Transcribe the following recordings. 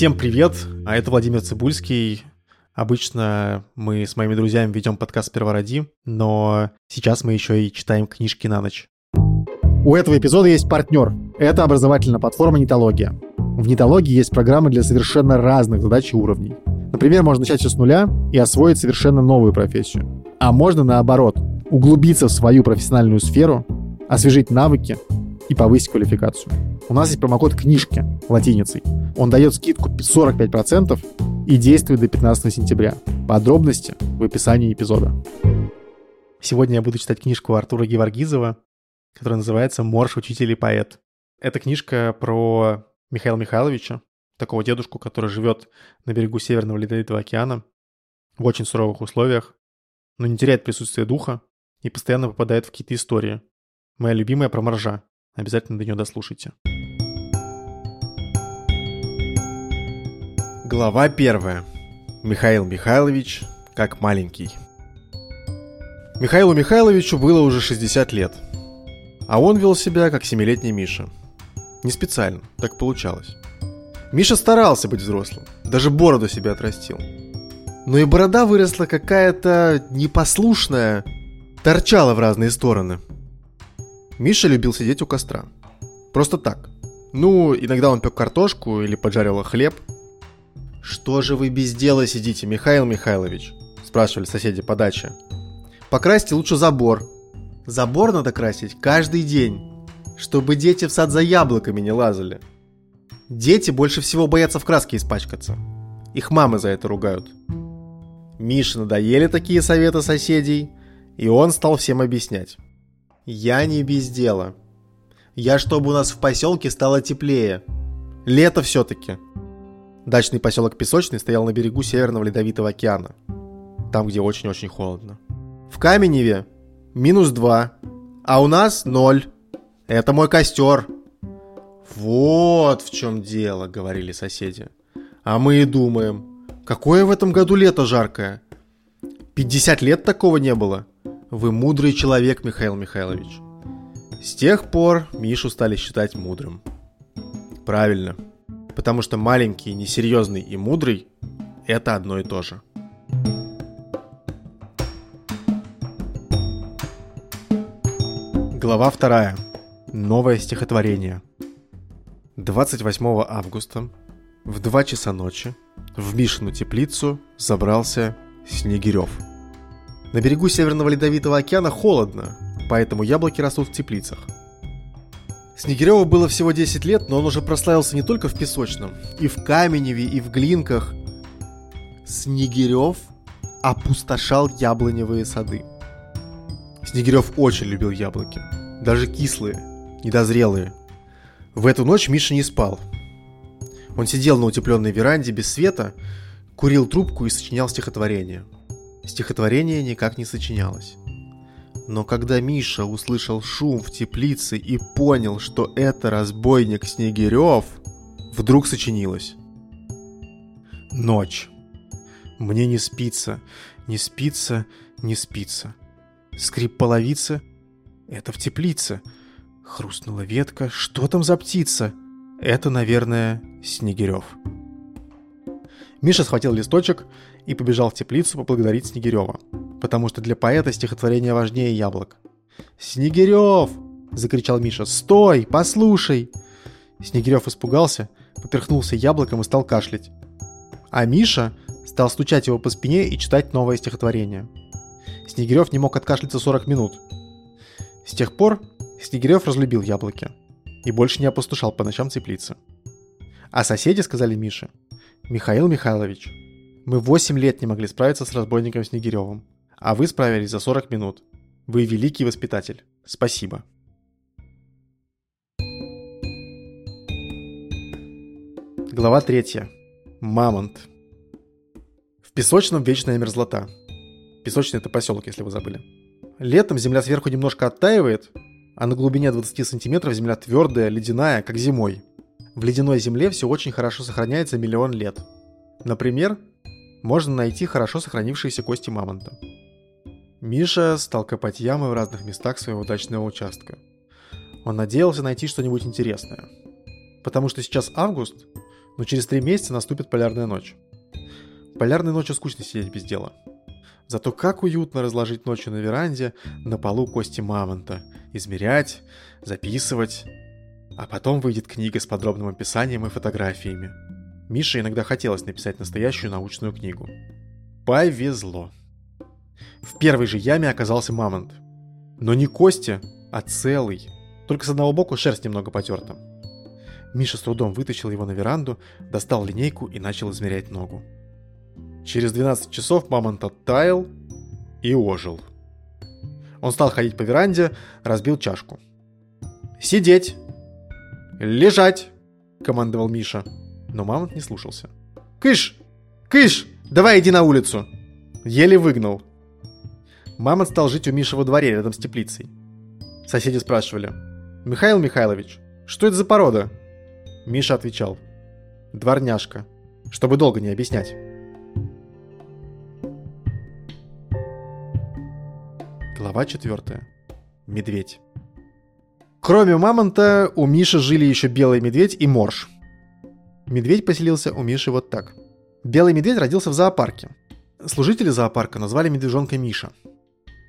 Всем привет, а это Владимир Цибульский. Обычно мы с моими друзьями ведем подкаст «Первороди», но сейчас мы еще и читаем книжки на ночь. У этого эпизода есть партнер. Это образовательная платформа «Нитология». В «Нитологии» есть программы для совершенно разных задач и уровней. Например, можно начать все с нуля и освоить совершенно новую профессию. А можно наоборот, углубиться в свою профессиональную сферу, освежить навыки и повысить квалификацию. У нас есть промокод «Книжки» латиницей. Он дает скидку 45% и действует до 15 сентября. Подробности в описании эпизода. Сегодня я буду читать книжку Артура Геворгизова, которая называется «Морж, учитель и поэт». Это книжка про Михаила Михайловича, такого дедушку, который живет на берегу Северного Ледовитого океана в очень суровых условиях, но не теряет присутствие духа и постоянно попадает в какие-то истории. Моя любимая про моржа. Обязательно до нее дослушайте. Глава первая. Михаил Михайлович как маленький. Михаилу Михайловичу было уже 60 лет, а он вел себя как семилетний Миша. Не специально, так получалось. Миша старался быть взрослым, даже бороду себе отрастил. Но и борода выросла какая-то непослушная, торчала в разные стороны. Миша любил сидеть у костра. Просто так. Ну, иногда он пек картошку или поджаривал хлеб – «Что же вы без дела сидите, Михаил Михайлович?» – спрашивали соседи по даче. «Покрасьте лучше забор». «Забор надо красить каждый день, чтобы дети в сад за яблоками не лазали». Дети больше всего боятся в краске испачкаться. Их мамы за это ругают. Мише надоели такие советы соседей, и он стал всем объяснять. «Я не без дела. Я чтобы у нас в поселке стало теплее. Лето все-таки. Дачный поселок Песочный стоял на берегу Северного Ледовитого океана, там, где очень-очень холодно. В Каменеве минус 2, а у нас 0. Это мой костер. Вот в чем дело, говорили соседи. А мы и думаем, какое в этом году лето жаркое. 50 лет такого не было. Вы мудрый человек, Михаил Михайлович. С тех пор Мишу стали считать мудрым. Правильно потому что маленький, несерьезный и мудрый – это одно и то же. Глава вторая. Новое стихотворение. 28 августа в 2 часа ночи в Мишину теплицу забрался Снегирев. На берегу Северного Ледовитого океана холодно, поэтому яблоки растут в теплицах – Снегиреву было всего 10 лет, но он уже прославился не только в Песочном, и в Каменеве, и в Глинках. Снегирев опустошал яблоневые сады. Снегирев очень любил яблоки, даже кислые, недозрелые. В эту ночь Миша не спал. Он сидел на утепленной веранде без света, курил трубку и сочинял стихотворение. Стихотворение никак не сочинялось. Но когда Миша услышал шум в теплице и понял, что это разбойник Снегирев, вдруг сочинилось. Ночь. Мне не спится, не спится, не спится. Скрип половицы. Это в теплице. Хрустнула ветка. Что там за птица? Это, наверное, Снегирев. Миша схватил листочек и побежал в теплицу поблагодарить Снегирева потому что для поэта стихотворение важнее яблок. «Снегирев!» – закричал Миша. «Стой! Послушай!» Снегирев испугался, поперхнулся яблоком и стал кашлять. А Миша стал стучать его по спине и читать новое стихотворение. Снегирев не мог откашляться 40 минут. С тех пор Снегирев разлюбил яблоки и больше не опустошал по ночам теплицы. А соседи сказали Мише, «Михаил Михайлович, мы 8 лет не могли справиться с разбойником Снегиревым а вы справились за 40 минут. Вы великий воспитатель. Спасибо. Глава 3. Мамонт. В Песочном вечная мерзлота. Песочный это поселок, если вы забыли. Летом земля сверху немножко оттаивает, а на глубине 20 сантиметров земля твердая, ледяная, как зимой. В ледяной земле все очень хорошо сохраняется миллион лет. Например, можно найти хорошо сохранившиеся кости мамонта. Миша стал копать ямы в разных местах своего дачного участка. Он надеялся найти что-нибудь интересное. Потому что сейчас август, Но через три месяца наступит полярная ночь. Полярной ночью скучно сидеть без дела. Зато как уютно разложить ночью на веранде на полу кости мамонта, измерять, записывать. А потом выйдет книга с подробным описанием и фотографиями. Мише иногда хотелось написать настоящую научную книгу. Повезло. В первой же яме оказался мамонт. Но не кости, а целый. Только с одного боку шерсть немного потерта. Миша с трудом вытащил его на веранду, достал линейку и начал измерять ногу. Через 12 часов мамонт оттаял и ожил. Он стал ходить по веранде, разбил чашку. «Сидеть! Лежать!» – командовал Миша. Но мамонт не слушался. «Кыш! Кыш! Давай иди на улицу!» Еле выгнал. Мамонт стал жить у Миши во дворе рядом с теплицей. Соседи спрашивали. «Михаил Михайлович, что это за порода?» Миша отвечал. «Дворняжка, чтобы долго не объяснять». Глава 4. Медведь. Кроме мамонта, у Миши жили еще белый медведь и морж. Медведь поселился у Миши вот так. Белый медведь родился в зоопарке. Служители зоопарка назвали медвежонка Миша.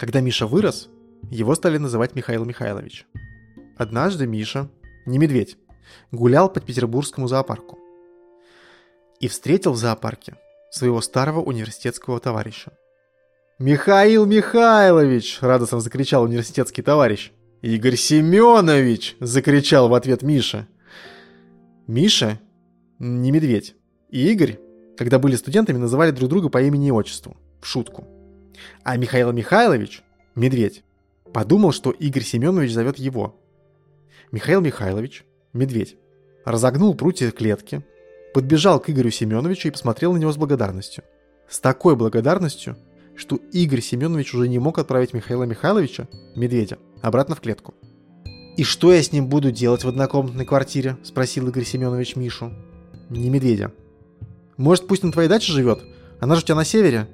Когда Миша вырос, его стали называть Михаил Михайлович. Однажды Миша, не медведь, гулял по петербургскому зоопарку. И встретил в зоопарке своего старого университетского товарища – «Михаил Михайлович!» – радостно закричал университетский товарищ. «Игорь Семенович!» – закричал в ответ Миша. Миша – не медведь. И Игорь, когда были студентами, называли друг друга по имени и отчеству, в шутку. А Михаил Михайлович – медведь. Подумал, что Игорь Семенович зовет его. Михаил Михайлович – медведь. Разогнул прутья клетки, подбежал к Игорю Семеновичу и посмотрел на него с благодарностью. С такой благодарностью, что Игорь Семенович уже не мог отправить Михаила Михайловича, медведя, обратно в клетку. «И что я с ним буду делать в однокомнатной квартире?» – спросил Игорь Семенович Мишу. «Не медведя». «Может, пусть на твоей даче живет? Она же у тебя на севере?»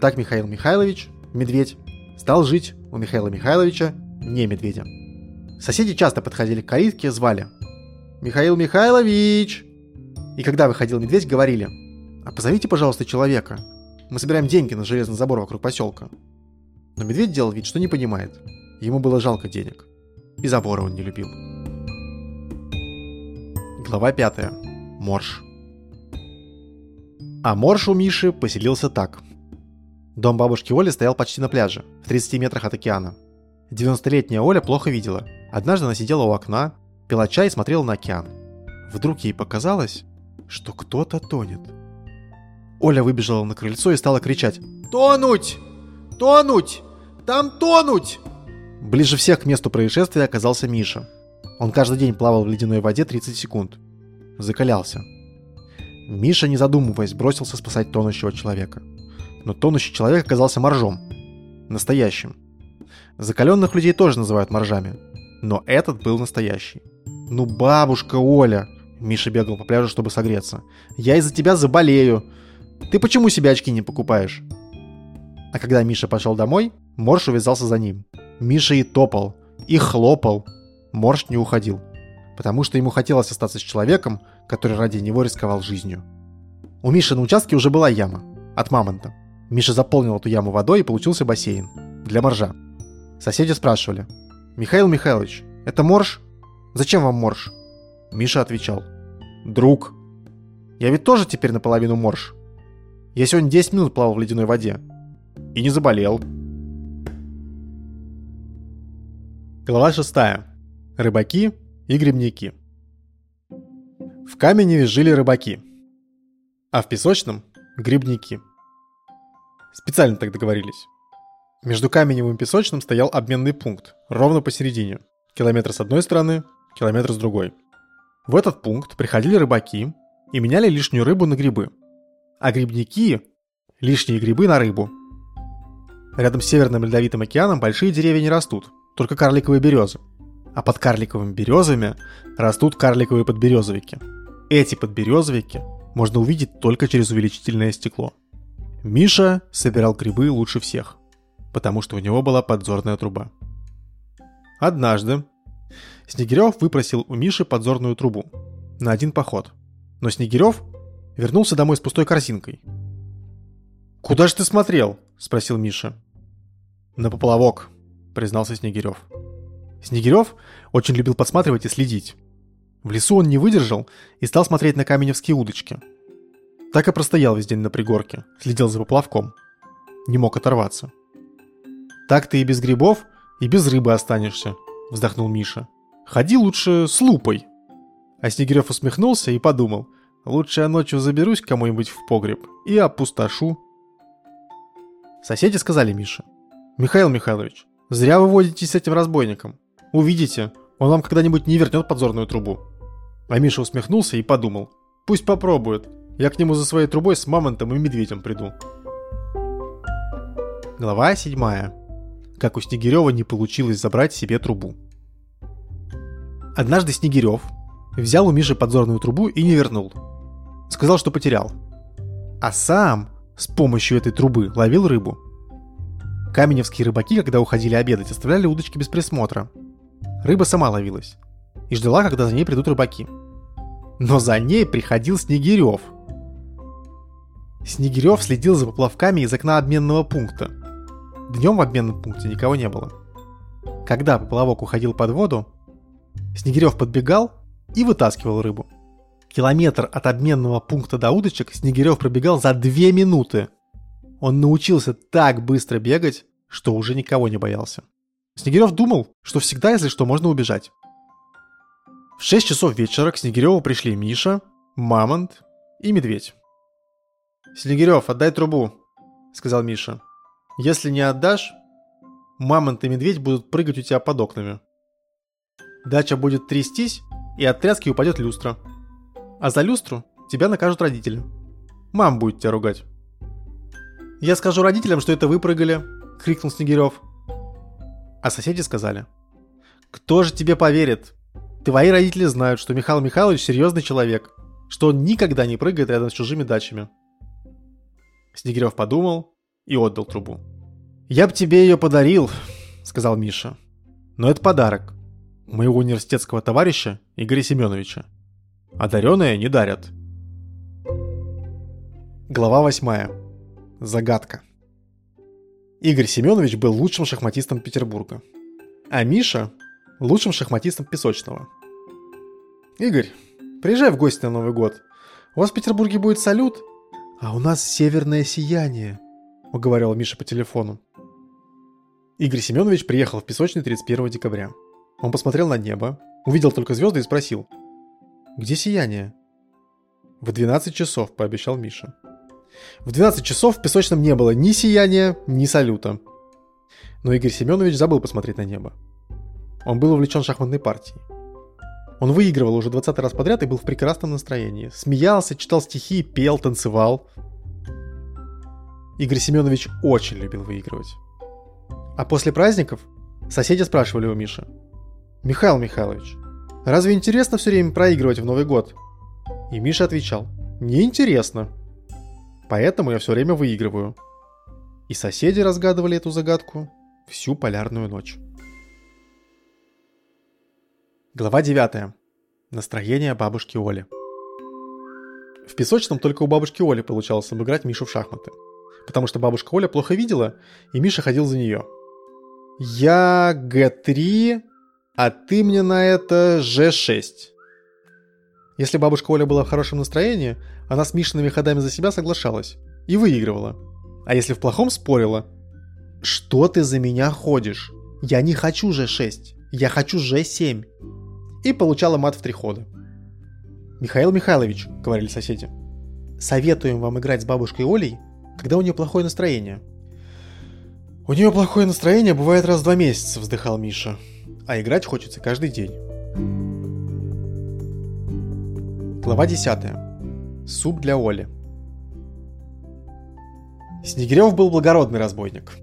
Так Михаил Михайлович, медведь, стал жить у Михаила Михайловича, не медведя. Соседи часто подходили к калитке, звали «Михаил Михайлович!» И когда выходил медведь, говорили «А позовите, пожалуйста, человека, мы собираем деньги на железный забор вокруг поселка. Но медведь делал вид, что не понимает. Ему было жалко денег. И забора он не любил. Глава 5. Морж. А Морж у Миши поселился так. Дом бабушки Оли стоял почти на пляже, в 30 метрах от океана. 90-летняя Оля плохо видела. Однажды она сидела у окна, пила чай и смотрела на океан. Вдруг ей показалось, что кто-то тонет – Оля выбежала на крыльцо и стала кричать «Тонуть! Тонуть! Там тонуть!» Ближе всех к месту происшествия оказался Миша. Он каждый день плавал в ледяной воде 30 секунд. Закалялся. Миша, не задумываясь, бросился спасать тонущего человека. Но тонущий человек оказался моржом. Настоящим. Закаленных людей тоже называют моржами. Но этот был настоящий. «Ну, бабушка Оля!» Миша бегал по пляжу, чтобы согреться. «Я из-за тебя заболею! Ты почему себе очки не покупаешь? А когда Миша пошел домой, Морж увязался за ним. Миша и топал, и хлопал. Морж не уходил, потому что ему хотелось остаться с человеком, который ради него рисковал жизнью. У Миши на участке уже была яма от мамонта. Миша заполнил эту яму водой и получился бассейн для моржа. Соседи спрашивали, «Михаил Михайлович, это морж? Зачем вам морж?» Миша отвечал, «Друг, я ведь тоже теперь наполовину морж. Я сегодня 10 минут плавал в ледяной воде. И не заболел. Глава 6. Рыбаки и грибники. В камене жили рыбаки, а в песочном – грибники. Специально так договорились. Между Каменевым и Песочным стоял обменный пункт, ровно посередине. Километр с одной стороны, километр с другой. В этот пункт приходили рыбаки и меняли лишнюю рыбу на грибы – а грибники – лишние грибы на рыбу. Рядом с Северным Ледовитым океаном большие деревья не растут, только карликовые березы. А под карликовыми березами растут карликовые подберезовики. Эти подберезовики можно увидеть только через увеличительное стекло. Миша собирал грибы лучше всех, потому что у него была подзорная труба. Однажды Снегирев выпросил у Миши подзорную трубу на один поход. Но Снегирев вернулся домой с пустой корзинкой. «Куда же ты смотрел?» – спросил Миша. «На поплавок», – признался Снегирев. Снегирев очень любил подсматривать и следить. В лесу он не выдержал и стал смотреть на каменевские удочки. Так и простоял весь день на пригорке, следил за поплавком. Не мог оторваться. «Так ты и без грибов, и без рыбы останешься», – вздохнул Миша. «Ходи лучше с лупой». А Снегирев усмехнулся и подумал, лучше я ночью заберусь к кому-нибудь в погреб и опустошу. Соседи сказали Мише, «Михаил Михайлович, зря вы водитесь с этим разбойником. Увидите, он вам когда-нибудь не вернет подзорную трубу». А Миша усмехнулся и подумал, «Пусть попробует, я к нему за своей трубой с мамонтом и медведем приду». Глава 7. Как у Снегирева не получилось забрать себе трубу. Однажды Снегирев взял у Миши подзорную трубу и не вернул. Сказал, что потерял. А сам с помощью этой трубы ловил рыбу. Каменевские рыбаки, когда уходили обедать, оставляли удочки без присмотра. Рыба сама ловилась. И ждала, когда за ней придут рыбаки. Но за ней приходил Снегирев. Снегирев следил за поплавками из окна обменного пункта. Днем в обменном пункте никого не было. Когда поплавок уходил под воду, Снегирев подбегал и вытаскивал рыбу. Километр от обменного пункта до удочек Снегирев пробегал за две минуты. Он научился так быстро бегать, что уже никого не боялся. Снегирев думал, что всегда, если что, можно убежать. В 6 часов вечера к Снегиреву пришли Миша, Мамонт и Медведь. «Снегирев, отдай трубу», — сказал Миша. «Если не отдашь, Мамонт и Медведь будут прыгать у тебя под окнами. Дача будет трястись, и от тряски упадет люстра. А за люстру тебя накажут родители. Мам будет тебя ругать. Я скажу родителям, что это вы прыгали, крикнул Снегирев. А соседи сказали. Кто же тебе поверит? Твои родители знают, что Михаил Михайлович серьезный человек, что он никогда не прыгает рядом с чужими дачами. Снегирев подумал и отдал трубу. «Я бы тебе ее подарил», — сказал Миша. «Но это подарок моего университетского товарища Игоря Семеновича. Одаренные не дарят. Глава 8. Загадка. Игорь Семенович был лучшим шахматистом Петербурга, а Миша – лучшим шахматистом Песочного. Игорь, приезжай в гости на Новый год. У вас в Петербурге будет салют, а у нас северное сияние, уговаривал Миша по телефону. Игорь Семенович приехал в Песочный 31 декабря – он посмотрел на небо, увидел только звезды и спросил. «Где сияние?» «В 12 часов», — пообещал Миша. В 12 часов в песочном не было ни сияния, ни салюта. Но Игорь Семенович забыл посмотреть на небо. Он был увлечен шахматной партией. Он выигрывал уже 20 раз подряд и был в прекрасном настроении. Смеялся, читал стихи, пел, танцевал. Игорь Семенович очень любил выигрывать. А после праздников соседи спрашивали у Миши, Михаил Михайлович, разве интересно все время проигрывать в Новый год? И Миша отвечал, неинтересно. Поэтому я все время выигрываю. И соседи разгадывали эту загадку всю полярную ночь. Глава 9. Настроение бабушки Оли. В песочном только у бабушки Оли получалось обыграть Мишу в шахматы. Потому что бабушка Оля плохо видела, и Миша ходил за нее. Я Г3, а ты мне на это G6. Если бабушка Оля была в хорошем настроении, она с Мишиными ходами за себя соглашалась и выигрывала. А если в плохом спорила, «Что ты за меня ходишь? Я не хочу G6, я хочу G7». И получала мат в три хода. «Михаил Михайлович», — говорили соседи, «советуем вам играть с бабушкой Олей, когда у нее плохое настроение». «У нее плохое настроение бывает раз в два месяца», — вздыхал Миша а играть хочется каждый день. Глава 10. Суп для Оли. Снегирев был благородный разбойник.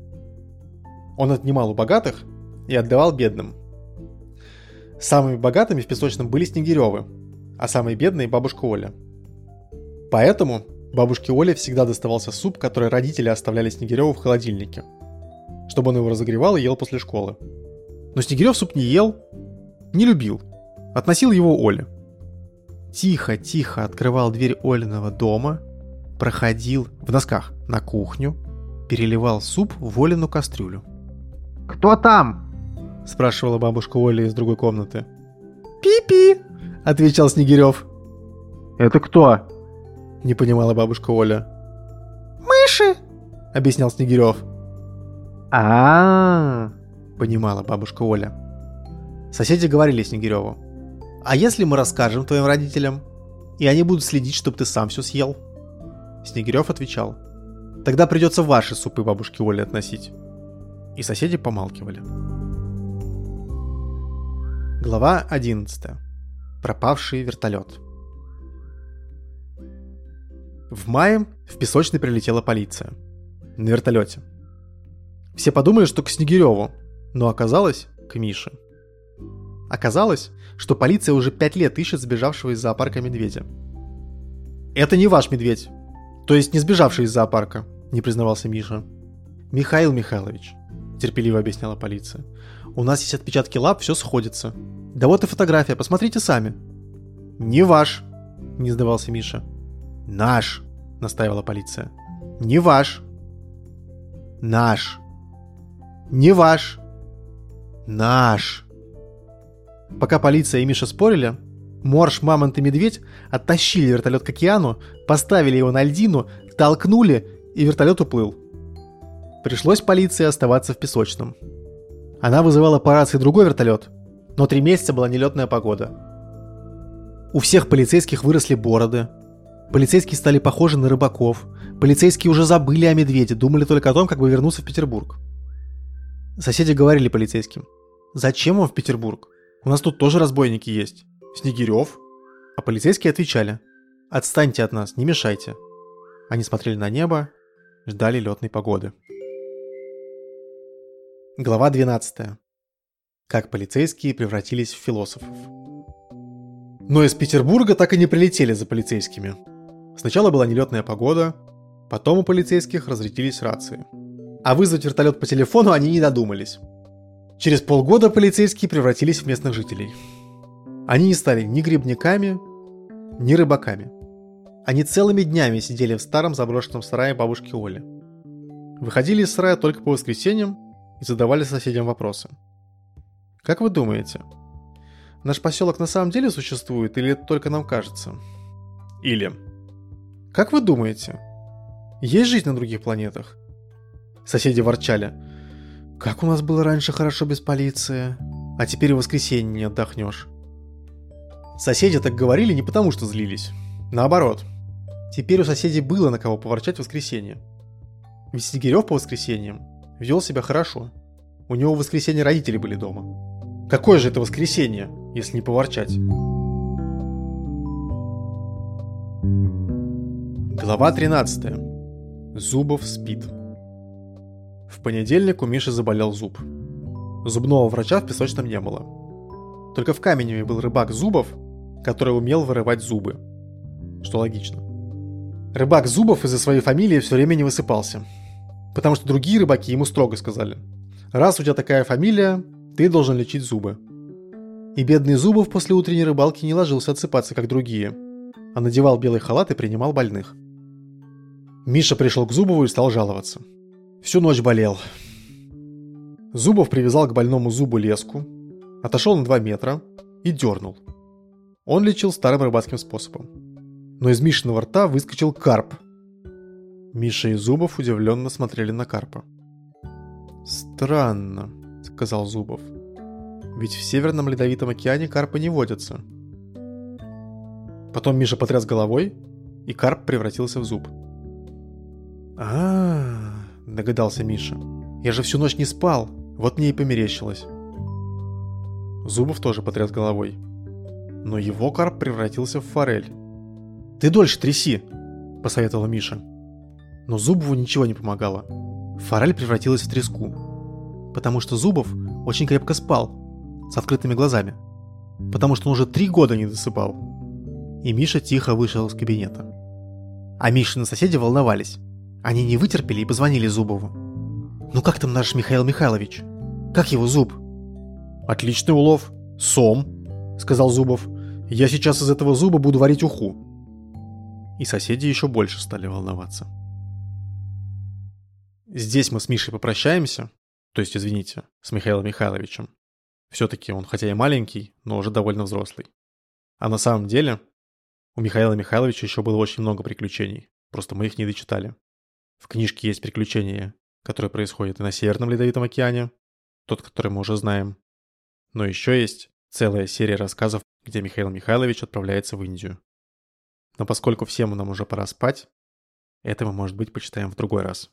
Он отнимал у богатых и отдавал бедным. Самыми богатыми в Песочном были Снегиревы, а самые бедные – бабушка Оля. Поэтому бабушке Оле всегда доставался суп, который родители оставляли Снегиреву в холодильнике, чтобы он его разогревал и ел после школы. Но Снегирев суп не ел, не любил. Относил его Оле. Тихо-тихо открывал дверь Олиного дома, проходил в носках на кухню, переливал суп в Олину кастрюлю. «Кто там?» – спрашивала бабушка Оля из другой комнаты. «Пи-пи!» – отвечал Снегирев. «Это кто?» – не понимала бабушка Оля. «Мыши!» – объяснял Снегирев. а понимала бабушка Оля. Соседи говорили Снегиреву. «А если мы расскажем твоим родителям, и они будут следить, чтобы ты сам все съел?» Снегирев отвечал. «Тогда придется ваши супы бабушке Оле относить». И соседи помалкивали. Глава 11. Пропавший вертолет. В мае в песочный прилетела полиция. На вертолете. Все подумали, что к Снегиреву, но оказалось к Мише. Оказалось, что полиция уже пять лет ищет сбежавшего из зоопарка медведя. «Это не ваш медведь, то есть не сбежавший из зоопарка», – не признавался Миша. «Михаил Михайлович», – терпеливо объясняла полиция. «У нас есть отпечатки лап, все сходится. Да вот и фотография, посмотрите сами». «Не ваш», – не сдавался Миша. «Наш», – настаивала полиция. «Не ваш». «Наш». «Не ваш». «Наш». Пока полиция и Миша спорили, Морж, Мамонт и Медведь оттащили вертолет к океану, поставили его на льдину, толкнули, и вертолет уплыл. Пришлось полиции оставаться в песочном. Она вызывала по рации другой вертолет, но три месяца была нелетная погода. У всех полицейских выросли бороды, полицейские стали похожи на рыбаков, полицейские уже забыли о медведе, думали только о том, как бы вернуться в Петербург. Соседи говорили полицейским, зачем вам в Петербург? У нас тут тоже разбойники есть. Снегирев. А полицейские отвечали. Отстаньте от нас, не мешайте. Они смотрели на небо, ждали летной погоды. Глава 12. Как полицейские превратились в философов. Но из Петербурга так и не прилетели за полицейскими. Сначала была нелетная погода, потом у полицейских разрядились рации. А вызвать вертолет по телефону они не додумались. Через полгода полицейские превратились в местных жителей. Они не стали ни грибниками, ни рыбаками. Они целыми днями сидели в старом заброшенном сарае бабушки Оли. Выходили из сарая только по воскресеньям и задавали соседям вопросы. Как вы думаете, наш поселок на самом деле существует или это только нам кажется? Или, как вы думаете, есть жизнь на других планетах? Соседи ворчали – как у нас было раньше хорошо без полиции, а теперь в воскресенье не отдохнешь. Соседи так говорили не потому, что злились. Наоборот. Теперь у соседей было на кого поворчать в воскресенье. Ведь Снегирев по воскресеньям вел себя хорошо. У него в воскресенье родители были дома. Какое же это воскресенье, если не поворчать? Глава 13. Зубов спит. В понедельник у Миши заболел зуб. Зубного врача в песочном не было. Только в Каменеве был рыбак Зубов, который умел вырывать зубы. Что логично. Рыбак Зубов из-за своей фамилии все время не высыпался. Потому что другие рыбаки ему строго сказали. Раз у тебя такая фамилия, ты должен лечить зубы. И бедный Зубов после утренней рыбалки не ложился отсыпаться, как другие, а надевал белый халат и принимал больных. Миша пришел к Зубову и стал жаловаться – Всю ночь болел. Зубов привязал к больному зубу леску, отошел на 2 метра и дернул. Он лечил старым рыбацким способом. Но из Мишиного рта выскочил карп. Миша и Зубов удивленно смотрели на карпа. «Странно», — сказал Зубов. «Ведь в Северном Ледовитом океане карпы не водятся». Потом Миша потряс головой, и карп превратился в зуб. «А-а-а», догадался Миша. «Я же всю ночь не спал, вот мне и померещилось». Зубов тоже потряс головой. Но его карп превратился в форель. «Ты дольше тряси!» – посоветовала Миша. Но Зубову ничего не помогало. Форель превратилась в треску. Потому что Зубов очень крепко спал, с открытыми глазами. Потому что он уже три года не досыпал. И Миша тихо вышел из кабинета. А Мишины соседи волновались. Они не вытерпели и позвонили Зубову. «Ну как там наш Михаил Михайлович? Как его зуб?» «Отличный улов. Сом», — сказал Зубов. Я сейчас из этого зуба буду варить уху. И соседи еще больше стали волноваться. Здесь мы с Мишей попрощаемся, то есть, извините, с Михаилом Михайловичем. Все-таки он хотя и маленький, но уже довольно взрослый. А на самом деле, у Михаила Михайловича еще было очень много приключений, просто мы их не дочитали. В книжке есть приключения, которые происходят и на Северном Ледовитом океане, тот, который мы уже знаем. Но еще есть целая серия рассказов, где Михаил Михайлович отправляется в Индию. Но поскольку всем нам уже пора спать, это мы, может быть, почитаем в другой раз.